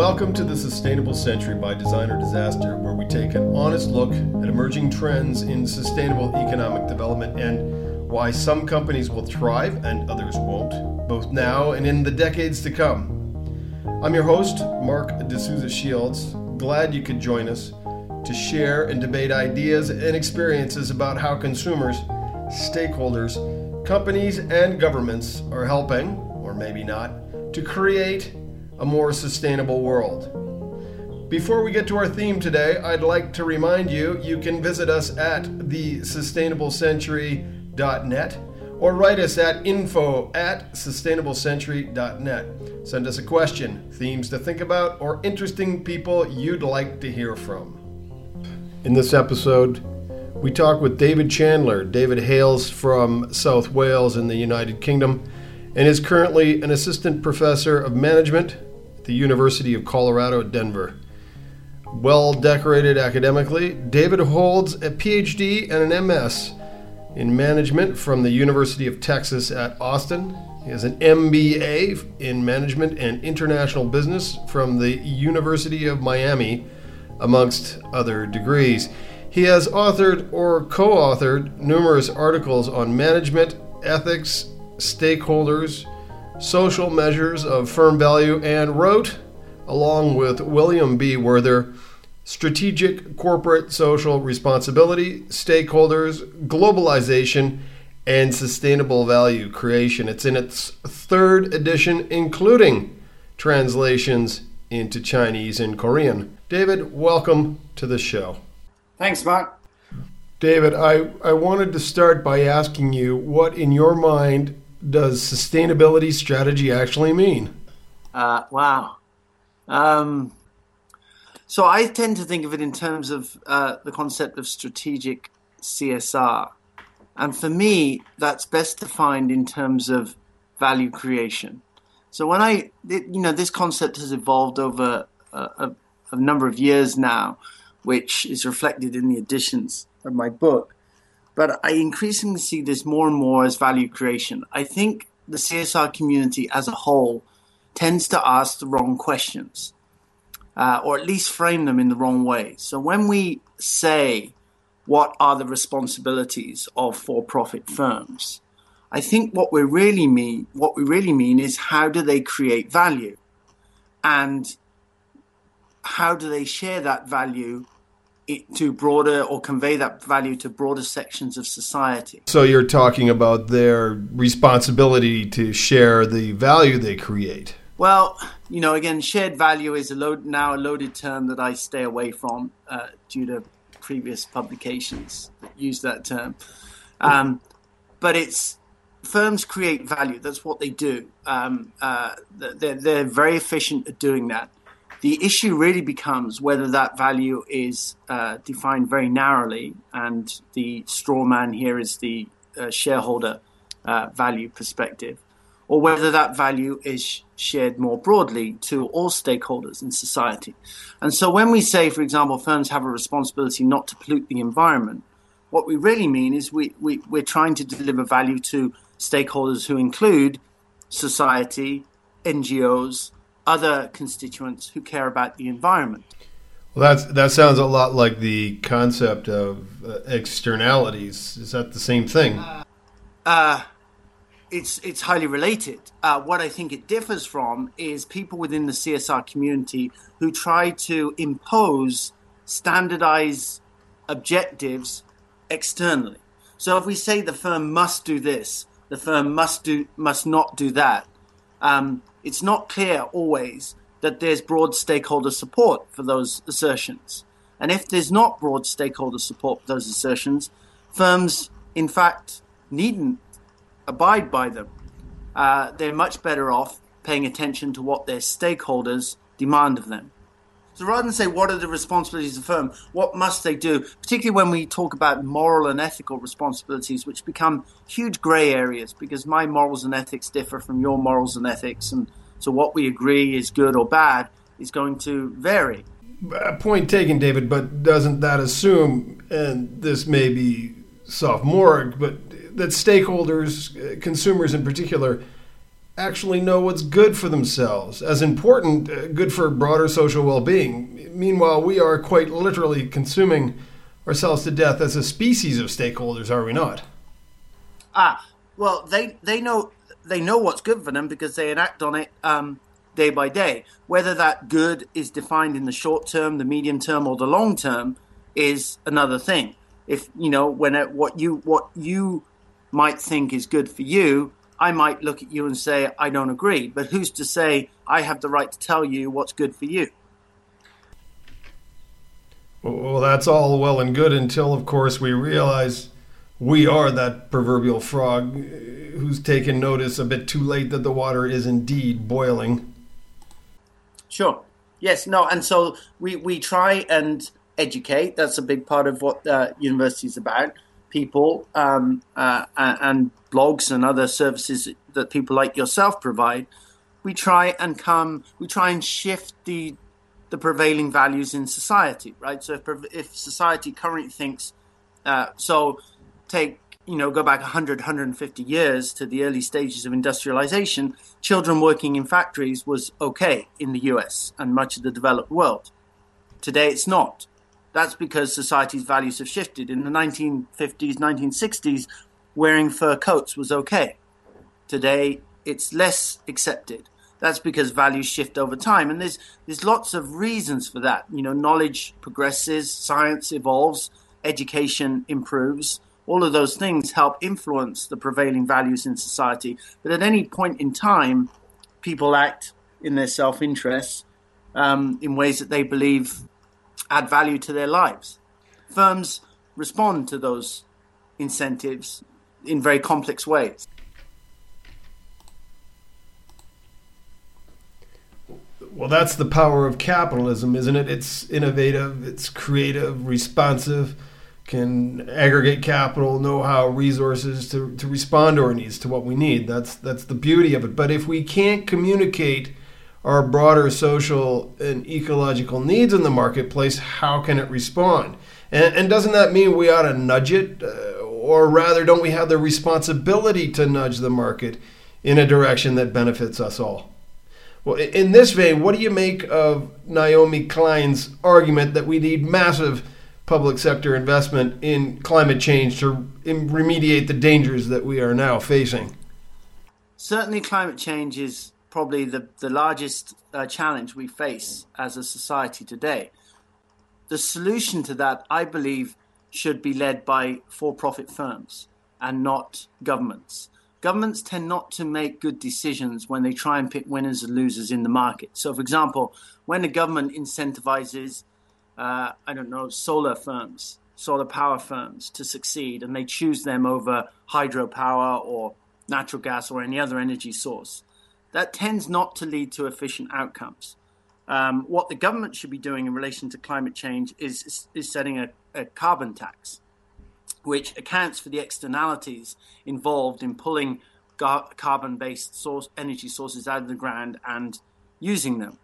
Welcome to the Sustainable Century by Design or Disaster, where we take an honest look at emerging trends in sustainable economic development and why some companies will thrive and others won't, both now and in the decades to come. I'm your host, Mark D'Souza Shields. Glad you could join us to share and debate ideas and experiences about how consumers, stakeholders, companies, and governments are helping, or maybe not, to create a more sustainable world. Before we get to our theme today, I'd like to remind you you can visit us at thesustainablecentury.net or write us at info at sustainablecentury.net. Send us a question, themes to think about, or interesting people you'd like to hear from. In this episode, we talk with David Chandler. David hails from South Wales in the United Kingdom and is currently an assistant professor of management the University of Colorado at Denver. Well decorated academically, David holds a PhD and an MS in management from the University of Texas at Austin. He has an MBA in management and international business from the University of Miami, amongst other degrees. He has authored or co authored numerous articles on management, ethics, stakeholders, social measures of firm value, and wrote, along with William B. Werther, Strategic Corporate Social Responsibility, Stakeholders, Globalization, and Sustainable Value Creation. It's in its third edition, including translations into Chinese and Korean. David, welcome to the show. Thanks, Mark. David, I, I wanted to start by asking you what, in your mind, does sustainability strategy actually mean? Uh, wow. Um, so I tend to think of it in terms of uh, the concept of strategic CSR. And for me, that's best defined in terms of value creation. So when I, you know, this concept has evolved over a, a, a number of years now, which is reflected in the editions of my book. But I increasingly see this more and more as value creation. I think the CSR community as a whole tends to ask the wrong questions, uh, or at least frame them in the wrong way. So when we say, what are the responsibilities of for-profit firms? I think what we really mean, what we really mean is how do they create value? And how do they share that value to broader or convey that value to broader sections of society. So you're talking about their responsibility to share the value they create. Well, you know, again, shared value is a load, now a loaded term that I stay away from uh, due to previous publications that use that term. Um, but it's firms create value. That's what they do. Um, uh, they're, they're very efficient at doing that. The issue really becomes whether that value is uh, defined very narrowly, and the straw man here is the uh, shareholder uh, value perspective, or whether that value is shared more broadly to all stakeholders in society. And so when we say, for example, firms have a responsibility not to pollute the environment, what we really mean is we, we, we're trying to deliver value to stakeholders who include society, NGOs, other constituents who care about the environment. Well, that's, that sounds a lot like the concept of uh, externalities. Is that the same thing? Uh, uh, it's it's highly related. Uh, what I think it differs from is people within the CSR community who try to impose standardized objectives externally. So if we say the firm must do this, the firm must do must not do that. Um, it's not clear always that there's broad stakeholder support for those assertions. And if there's not broad stakeholder support for those assertions, firms, in fact, needn't abide by them. Uh, they're much better off paying attention to what their stakeholders demand of them. So rather than say what are the responsibilities of the firm, what must they do, particularly when we talk about moral and ethical responsibilities, which become huge grey areas because my morals and ethics differ from your morals and ethics, and so what we agree is good or bad is going to vary. A point taken, David, but doesn't that assume, and this may be sophomoric, but that stakeholders, consumers in particular, actually know what's good for themselves, as important, uh, good for broader social well being. Meanwhile, we are quite literally consuming ourselves to death as a species of stakeholders, are we not? Ah, well, they, they know they know what's good for them because they enact on it um, day by day. Whether that good is defined in the short term, the medium term, or the long term is another thing. If you know when it, what you what you might think is good for you, I might look at you and say I don't agree. But who's to say I have the right to tell you what's good for you? Well, that's all well and good until, of course, we realize we are that proverbial frog who's taken notice a bit too late that the water is indeed boiling. Sure. Yes. No. And so we we try and educate. That's a big part of what uh, university is about. People um, uh, and blogs and other services that people like yourself provide. We try and come. We try and shift the the prevailing values in society, right? So if if society currently thinks uh, so, take you know go back 100 150 years to the early stages of industrialization children working in factories was okay in the US and much of the developed world today it's not that's because society's values have shifted in the 1950s 1960s wearing fur coats was okay today it's less accepted that's because values shift over time and there's there's lots of reasons for that you know knowledge progresses science evolves education improves all of those things help influence the prevailing values in society. But at any point in time, people act in their self interest um, in ways that they believe add value to their lives. Firms respond to those incentives in very complex ways. Well, that's the power of capitalism, isn't it? It's innovative, it's creative, responsive can aggregate capital, know-how, resources to, to respond to our needs, to what we need. That's that's the beauty of it. But if we can't communicate our broader social and ecological needs in the marketplace, how can it respond? And, and doesn't that mean we ought to nudge it, uh, or rather, don't we have the responsibility to nudge the market in a direction that benefits us all? Well, in this vein, what do you make of Naomi Klein's argument that we need massive public sector investment in climate change to remediate the dangers that we are now facing? Certainly, climate change is probably the, the largest uh, challenge we face as a society today. The solution to that, I believe, should be led by for profit firms and not governments. Governments tend not to make good decisions when they try and pick winners and losers in the market. So, for example, when the government incentivizes uh, I don't know, solar firms, solar power firms to succeed, and they choose them over hydropower or natural gas or any other energy source. That tends not to lead to efficient outcomes. Um, what the government should be doing in relation to climate change is, is, is setting a, a carbon tax, which accounts for the externalities involved in pulling gar- carbon-based source energy sources out of the ground and using them.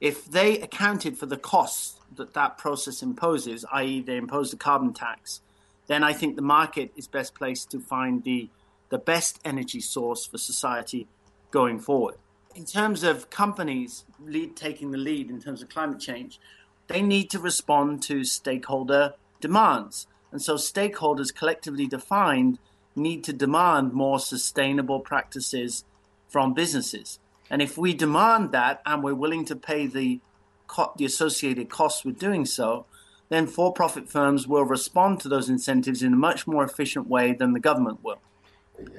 If they accounted for the costs that that process imposes, i.e., they impose the carbon tax, then I think the market is best placed to find the the best energy source for society going forward. In terms of companies lead, taking the lead in terms of climate change, they need to respond to stakeholder demands. And so, stakeholders collectively defined need to demand more sustainable practices from businesses. And if we demand that and we're willing to pay the co- the associated costs with doing so, then for profit firms will respond to those incentives in a much more efficient way than the government will.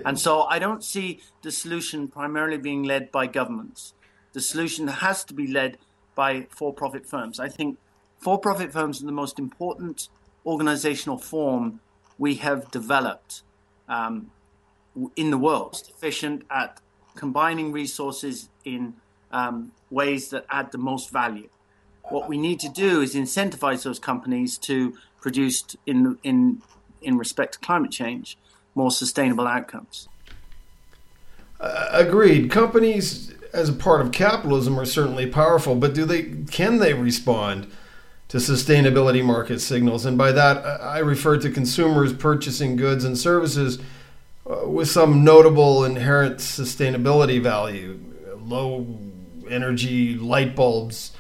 And so I don't see the solution primarily being led by governments. The solution has to be led by for profit firms. I think for profit firms are the most important organizational form we have developed um, in the world, efficient at combining resources in um, ways that add the most value. What we need to do is incentivize those companies to produce, in in in respect to climate change, more sustainable outcomes. Uh, agreed. Companies, as a part of capitalism, are certainly powerful, but do they can they respond to sustainability market signals? And by that, I refer to consumers purchasing goods and services uh, with some notable inherent sustainability value, low energy light bulbs,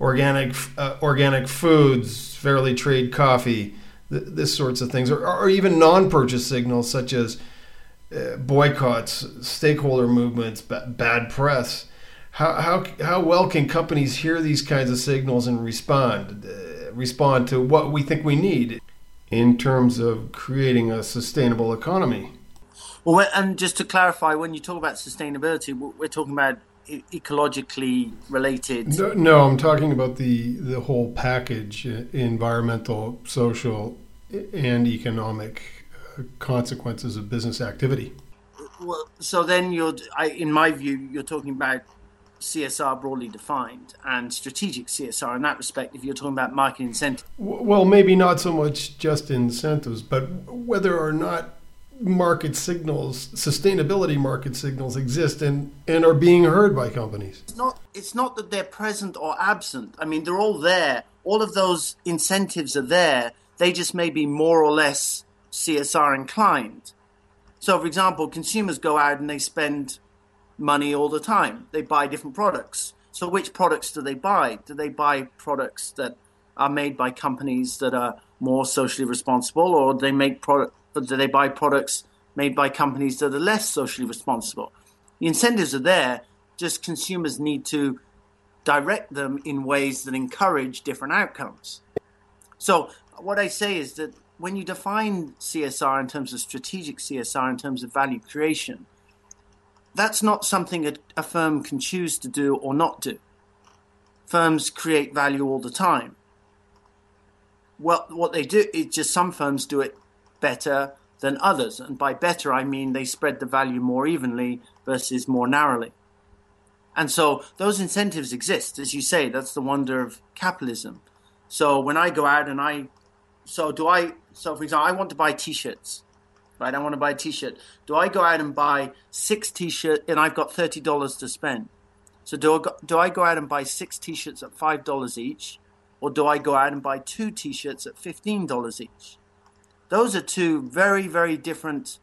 organic uh, organic foods, fairly trade coffee, th- this sorts of things, or, or even non-purchase signals such as boycotts, stakeholder movements, b- bad press. How, how, how well can companies hear these kinds of signals and respond uh, respond to what we think we need in terms of creating a sustainable economy? Well, and just to clarify, when you talk about sustainability, we're talking about ecologically related. No, no, I'm talking about the the whole package: uh, environmental, social, and economic uh, consequences of business activity. Well, so then you're, I, in my view, you're talking about CSR broadly defined and strategic CSR in that respect. If you're talking about market incentives, well, maybe not so much just incentives, but whether or not market signals, sustainability market signals exist and, and are being heard by companies. It's not, it's not that they're present or absent. I mean, they're all there. All of those incentives are there. They just may be more or less CSR inclined. So, for example, consumers go out and they spend money all the time. They buy different products. So, which products do they buy? Do they buy products that are made by companies that are more socially responsible, or do they make product do they buy products made by companies that are less socially responsible? The incentives are there, just consumers need to direct them in ways that encourage different outcomes. So, what I say is that when you define CSR in terms of strategic CSR, in terms of value creation, that's not something a, a firm can choose to do or not do. Firms create value all the time. Well, what they do is just some firms do it better than others. And by better, I mean they spread the value more evenly versus more narrowly. And so those incentives exist. As you say, that's the wonder of capitalism. So when I go out and I, so do I, so for example, I want to buy t shirts, right? I want to buy a t shirt. Do I go out and buy six t shirts and I've got $30 to spend? So do I, go, do I go out and buy six t shirts at $5 each? Or do I go out and buy two t shirts at $15 each? Those are two very, very different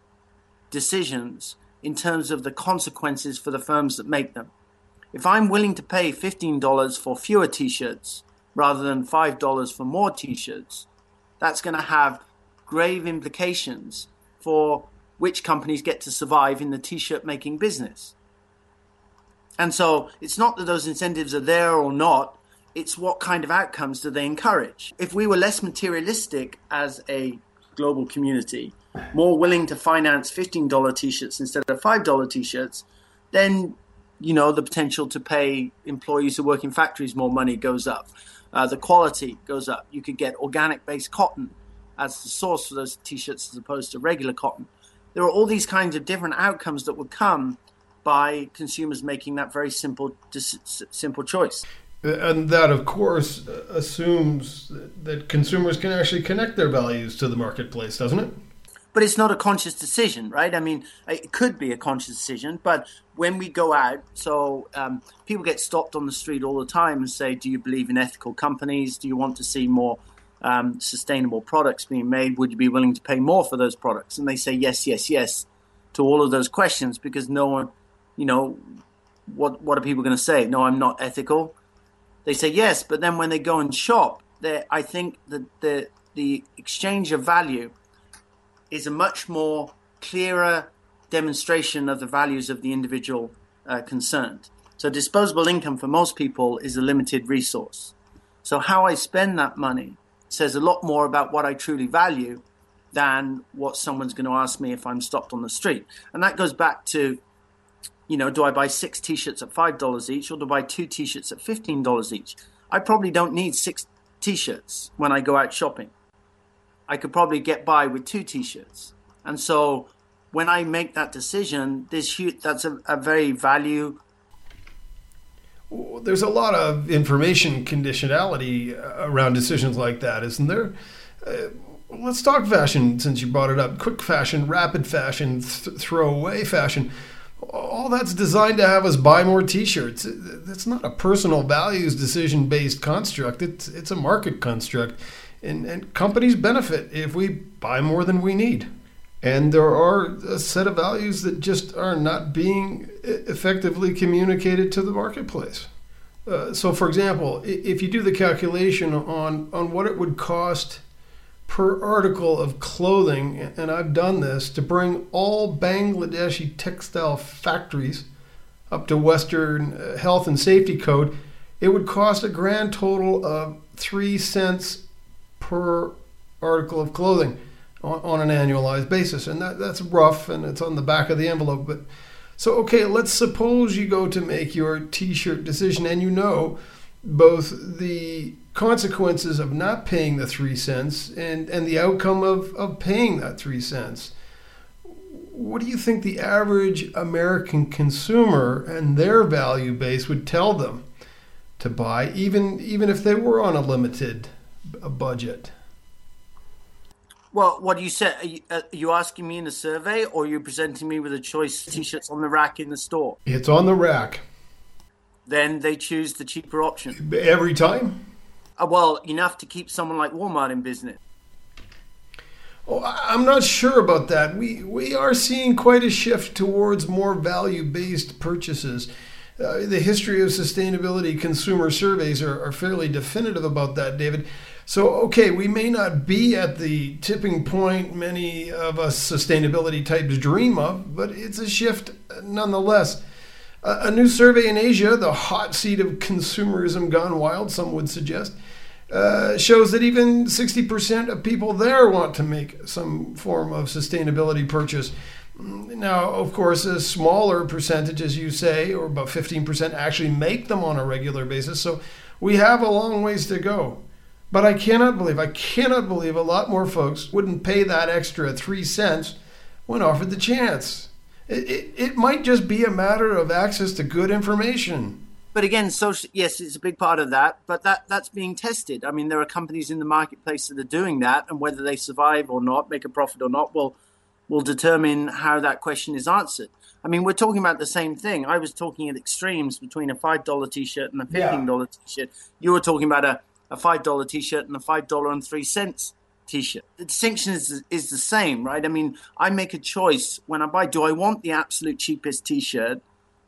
decisions in terms of the consequences for the firms that make them. If I'm willing to pay $15 for fewer t shirts rather than $5 for more t shirts, that's going to have grave implications for which companies get to survive in the t shirt making business. And so it's not that those incentives are there or not, it's what kind of outcomes do they encourage. If we were less materialistic as a global community more willing to finance $15 t-shirts instead of $5 t-shirts, then you know the potential to pay employees who work in factories more money goes up. Uh, the quality goes up. You could get organic based cotton as the source for those t-shirts as opposed to regular cotton. There are all these kinds of different outcomes that would come by consumers making that very simple simple choice. And that, of course, assumes that consumers can actually connect their values to the marketplace, doesn't it? But it's not a conscious decision, right? I mean, it could be a conscious decision, but when we go out, so um, people get stopped on the street all the time and say, Do you believe in ethical companies? Do you want to see more um, sustainable products being made? Would you be willing to pay more for those products? And they say, Yes, yes, yes to all of those questions because no one, you know, what, what are people going to say? No, I'm not ethical they say yes, but then when they go and shop, I think that the the exchange of value is a much more clearer demonstration of the values of the individual uh, concerned. So disposable income for most people is a limited resource. So how I spend that money says a lot more about what I truly value than what someone's going to ask me if I'm stopped on the street. And that goes back to you know, do I buy six t-shirts at five dollars each, or do I buy two t-shirts at fifteen dollars each? I probably don't need six t-shirts when I go out shopping. I could probably get by with two t-shirts, and so when I make that decision, this that's a, a very value. There's a lot of information conditionality around decisions like that, isn't there? Uh, let's talk fashion since you brought it up. Quick fashion, rapid fashion, th- throwaway fashion all that's designed to have us buy more t-shirts that's not a personal values decision based construct it's it's a market construct and, and companies benefit if we buy more than we need And there are a set of values that just are not being effectively communicated to the marketplace. Uh, so, for example, if you do the calculation on, on what it would cost per article of clothing, and I've done this, to bring all Bangladeshi textile factories up to Western uh, Health and Safety Code, it would cost a grand total of three cents per article of clothing on, on an annualized basis. And that, that's rough and it's on the back of the envelope. But so, okay, let's suppose you go to make your t shirt decision and you know both the consequences of not paying the three cents and, and the outcome of, of paying that three cents. What do you think the average American consumer and their value base would tell them to buy, even even if they were on a limited budget? Well, what do you say? Are you, uh, are you, asking me in a survey, or are you presenting me with a choice T-shirts on the rack in the store? It's on the rack. Then they choose the cheaper option every time. Uh, well, enough to keep someone like Walmart in business. Oh, I'm not sure about that. We we are seeing quite a shift towards more value-based purchases. Uh, the history of sustainability consumer surveys are, are fairly definitive about that, David. So, okay, we may not be at the tipping point many of us sustainability types dream of, but it's a shift nonetheless. A, new survey in Asia, the hot seat of consumerism gone wild, some would suggest, uh, shows that even 60% of people there want to make some form of sustainability purchase. Now, of course, a smaller percentage, as you say, or about 15%, actually make them on a regular basis. So we have a long ways to go. But I cannot believe, I cannot believe a lot more folks wouldn't pay that extra three cents when offered the chance. It, it, it might just be a matter of access to good information. But again, social, yes, it's a big part of that, but that, that's being tested. I mean, there are companies in the marketplace that are doing that, and whether they survive or not, make a profit or not, will, will determine how that question is answered. I mean, we're talking about the same thing. I was talking at extremes between a $5 t shirt and a $15 yeah. t shirt. You were talking about a a five dollar T-shirt and a five dollar and three cents T-shirt. The distinction is is the same, right? I mean, I make a choice when I buy. Do I want the absolute cheapest T-shirt,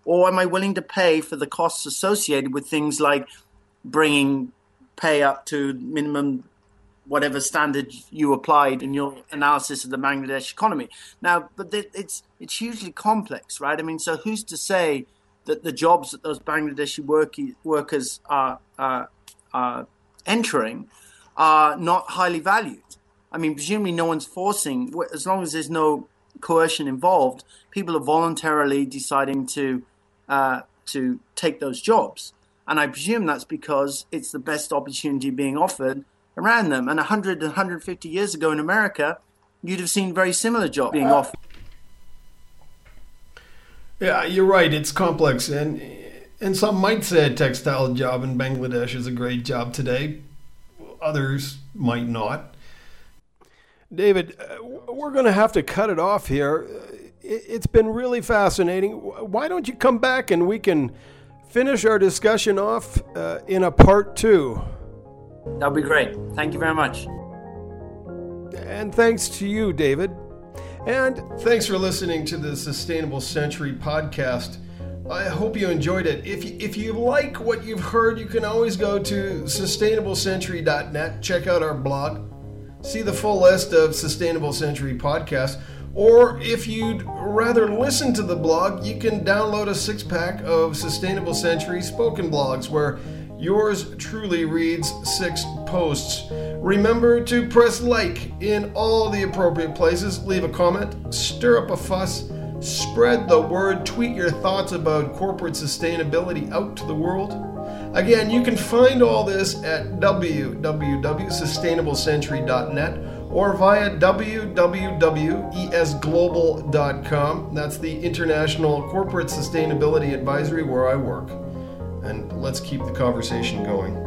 or am I willing to pay for the costs associated with things like bringing pay up to minimum whatever standard you applied in your analysis of the Bangladesh economy. Now, but it's it's hugely complex, right? I mean, so who's to say that the jobs that those Bangladeshi work, workers are, are, are entering are not highly valued. I mean, presumably no one's forcing, as long as there's no coercion involved, people are voluntarily deciding to uh, to take those jobs. And I presume that's because it's the best opportunity being offered around them. And 100 150 years ago in America, you'd have seen very similar jobs being offered. Yeah, you're right. It's complex. And and some might say a textile job in Bangladesh is a great job today. Others might not. David, uh, we're going to have to cut it off here. It's been really fascinating. Why don't you come back and we can finish our discussion off uh, in a part two? That would be great. Thank you very much. And thanks to you, David. And thanks for listening to the Sustainable Century podcast. I hope you enjoyed it. If you, if you like what you've heard, you can always go to sustainablecentury.net, check out our blog, see the full list of Sustainable Century podcasts. Or if you'd rather listen to the blog, you can download a six pack of Sustainable Century spoken blogs where yours truly reads six posts. Remember to press like in all the appropriate places, leave a comment, stir up a fuss Spread the word, tweet your thoughts about corporate sustainability out to the world. Again, you can find all this at www.sustainablecentury.net or via www.esglobal.com. That's the International Corporate Sustainability Advisory where I work. And let's keep the conversation going.